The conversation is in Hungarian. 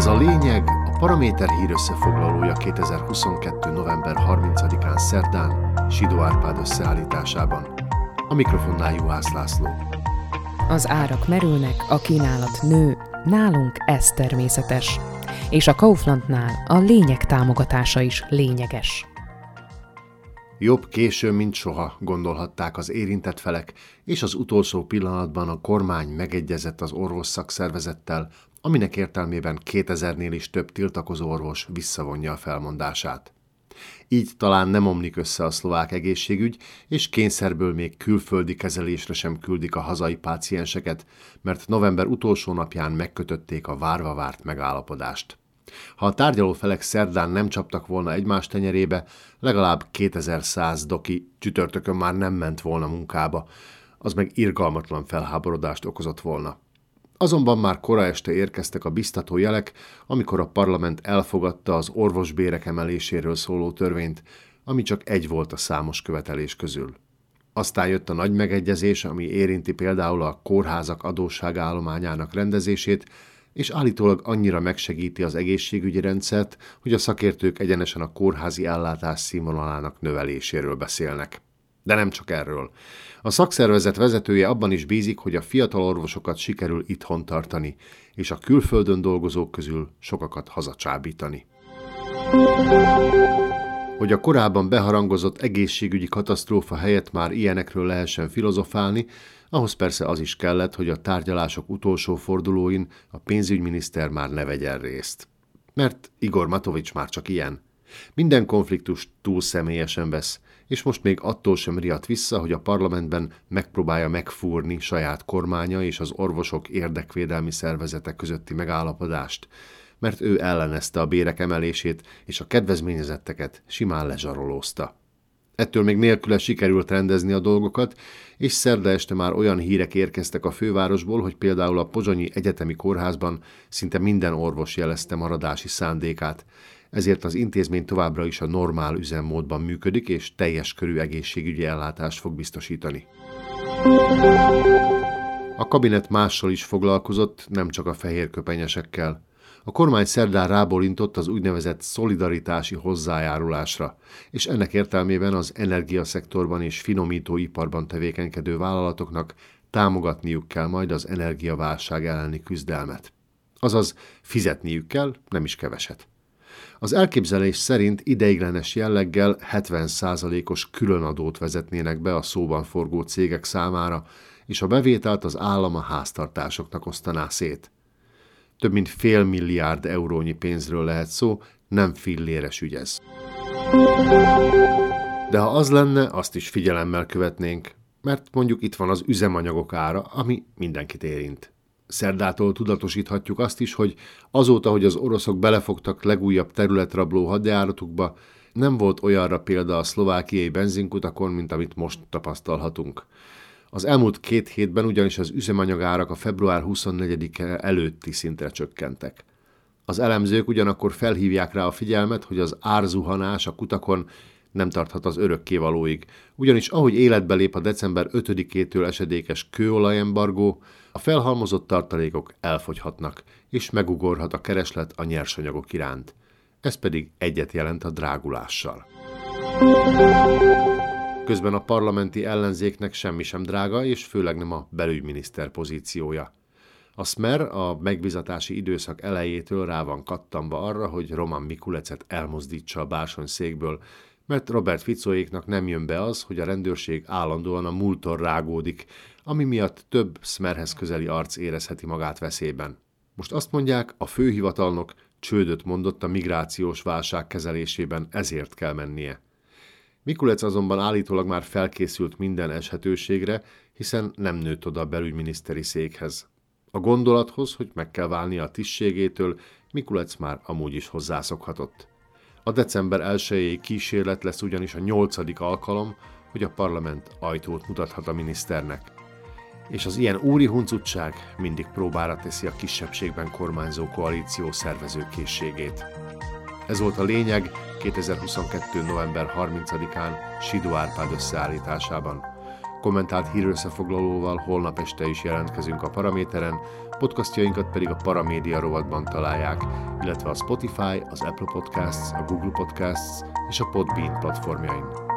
Ez a lényeg a Paraméter hír összefoglalója 2022. november 30-án szerdán Sidó Árpád összeállításában. A mikrofonnál Juhász László. Az árak merülnek, a kínálat nő, nálunk ez természetes. És a Kauflandnál a lényeg támogatása is lényeges. Jobb késő, mint soha, gondolhatták az érintett felek, és az utolsó pillanatban a kormány megegyezett az orvos szakszervezettel, aminek értelmében 2000-nél is több tiltakozó orvos visszavonja a felmondását. Így talán nem omlik össze a szlovák egészségügy, és kényszerből még külföldi kezelésre sem küldik a hazai pácienseket, mert november utolsó napján megkötötték a várva várt megállapodást. Ha a tárgyaló felek szerdán nem csaptak volna egymás tenyerébe, legalább 2100 doki csütörtökön már nem ment volna munkába, az meg irgalmatlan felháborodást okozott volna. Azonban már kora este érkeztek a biztató jelek, amikor a parlament elfogadta az orvosbérek emeléséről szóló törvényt, ami csak egy volt a számos követelés közül. Aztán jött a nagy megegyezés, ami érinti például a kórházak adósságállományának rendezését, és állítólag annyira megsegíti az egészségügyi rendszert, hogy a szakértők egyenesen a kórházi ellátás színvonalának növeléséről beszélnek. De nem csak erről. A szakszervezet vezetője abban is bízik, hogy a fiatal orvosokat sikerül itthon tartani, és a külföldön dolgozók közül sokakat hazacsábítani. Hogy a korábban beharangozott egészségügyi katasztrófa helyett már ilyenekről lehessen filozofálni, ahhoz persze az is kellett, hogy a tárgyalások utolsó fordulóin a pénzügyminiszter már ne vegyen részt. Mert Igor Matovics már csak ilyen. Minden konfliktus túl személyesen vesz, és most még attól sem riadt vissza, hogy a parlamentben megpróbálja megfúrni saját kormánya és az orvosok érdekvédelmi szervezete közötti megállapodást, mert ő ellenezte a bérek emelését, és a kedvezményezetteket simán lezsarolózta. Ettől még nélküle sikerült rendezni a dolgokat, és szerda este már olyan hírek érkeztek a fővárosból, hogy például a Pozsonyi Egyetemi Kórházban szinte minden orvos jelezte maradási szándékát, ezért az intézmény továbbra is a normál üzemmódban működik, és teljes körű egészségügyi ellátást fog biztosítani. A kabinet mással is foglalkozott, nem csak a fehér köpenyesekkel. A kormány szerdán rábólintott az úgynevezett szolidaritási hozzájárulásra, és ennek értelmében az energiaszektorban és finomítóiparban tevékenykedő vállalatoknak támogatniuk kell majd az energiaválság elleni küzdelmet. Azaz fizetniük kell, nem is keveset. Az elképzelés szerint ideiglenes jelleggel 70%-os különadót vezetnének be a szóban forgó cégek számára, és a bevételt az állam a háztartásoknak osztaná szét. Több mint fél milliárd eurónyi pénzről lehet szó, nem filléres ügy ez. De ha az lenne, azt is figyelemmel követnénk, mert mondjuk itt van az üzemanyagok ára, ami mindenkit érint. Szerdától tudatosíthatjuk azt is, hogy azóta, hogy az oroszok belefogtak legújabb területrabló hadjáratukba, nem volt olyanra példa a szlovákiai benzinkutakon, mint amit most tapasztalhatunk. Az elmúlt két hétben ugyanis az üzemanyagárak a február 24-e előtti szintre csökkentek. Az elemzők ugyanakkor felhívják rá a figyelmet, hogy az árzuhanás a kutakon nem tarthat az örökkévalóig, ugyanis ahogy életbe lép a december 5-től esedékes kőolajembargó, a felhalmozott tartalékok elfogyhatnak, és megugorhat a kereslet a nyersanyagok iránt. Ez pedig egyet jelent a drágulással. Közben a parlamenti ellenzéknek semmi sem drága, és főleg nem a belügyminiszter pozíciója. A Smer a megbizatási időszak elejétől rá van kattanva arra, hogy Roman Mikulecet elmozdítsa a bársony székből, mert Robert Ficóéknak nem jön be az, hogy a rendőrség állandóan a múlton rágódik, ami miatt több Smerhez közeli arc érezheti magát veszélyben. Most azt mondják, a főhivatalnok csődöt mondott a migrációs válság kezelésében, ezért kell mennie. Mikulec azonban állítólag már felkészült minden eshetőségre, hiszen nem nőtt oda a belügyminiszteri székhez. A gondolathoz, hogy meg kell válni a tisztségétől, Mikulec már amúgy is hozzászokhatott. A december 1 kísérlet lesz ugyanis a nyolcadik alkalom, hogy a parlament ajtót mutathat a miniszternek. És az ilyen úri huncutság mindig próbára teszi a kisebbségben kormányzó koalíció szervező készségét. Ez volt a lényeg 2022. november 30-án Sidó Árpád összeállításában. Kommentált hírösszefoglalóval holnap este is jelentkezünk a Paraméteren, podcastjainkat pedig a Paramédia rovatban találják, illetve a Spotify, az Apple Podcasts, a Google Podcasts és a Podbean platformjain.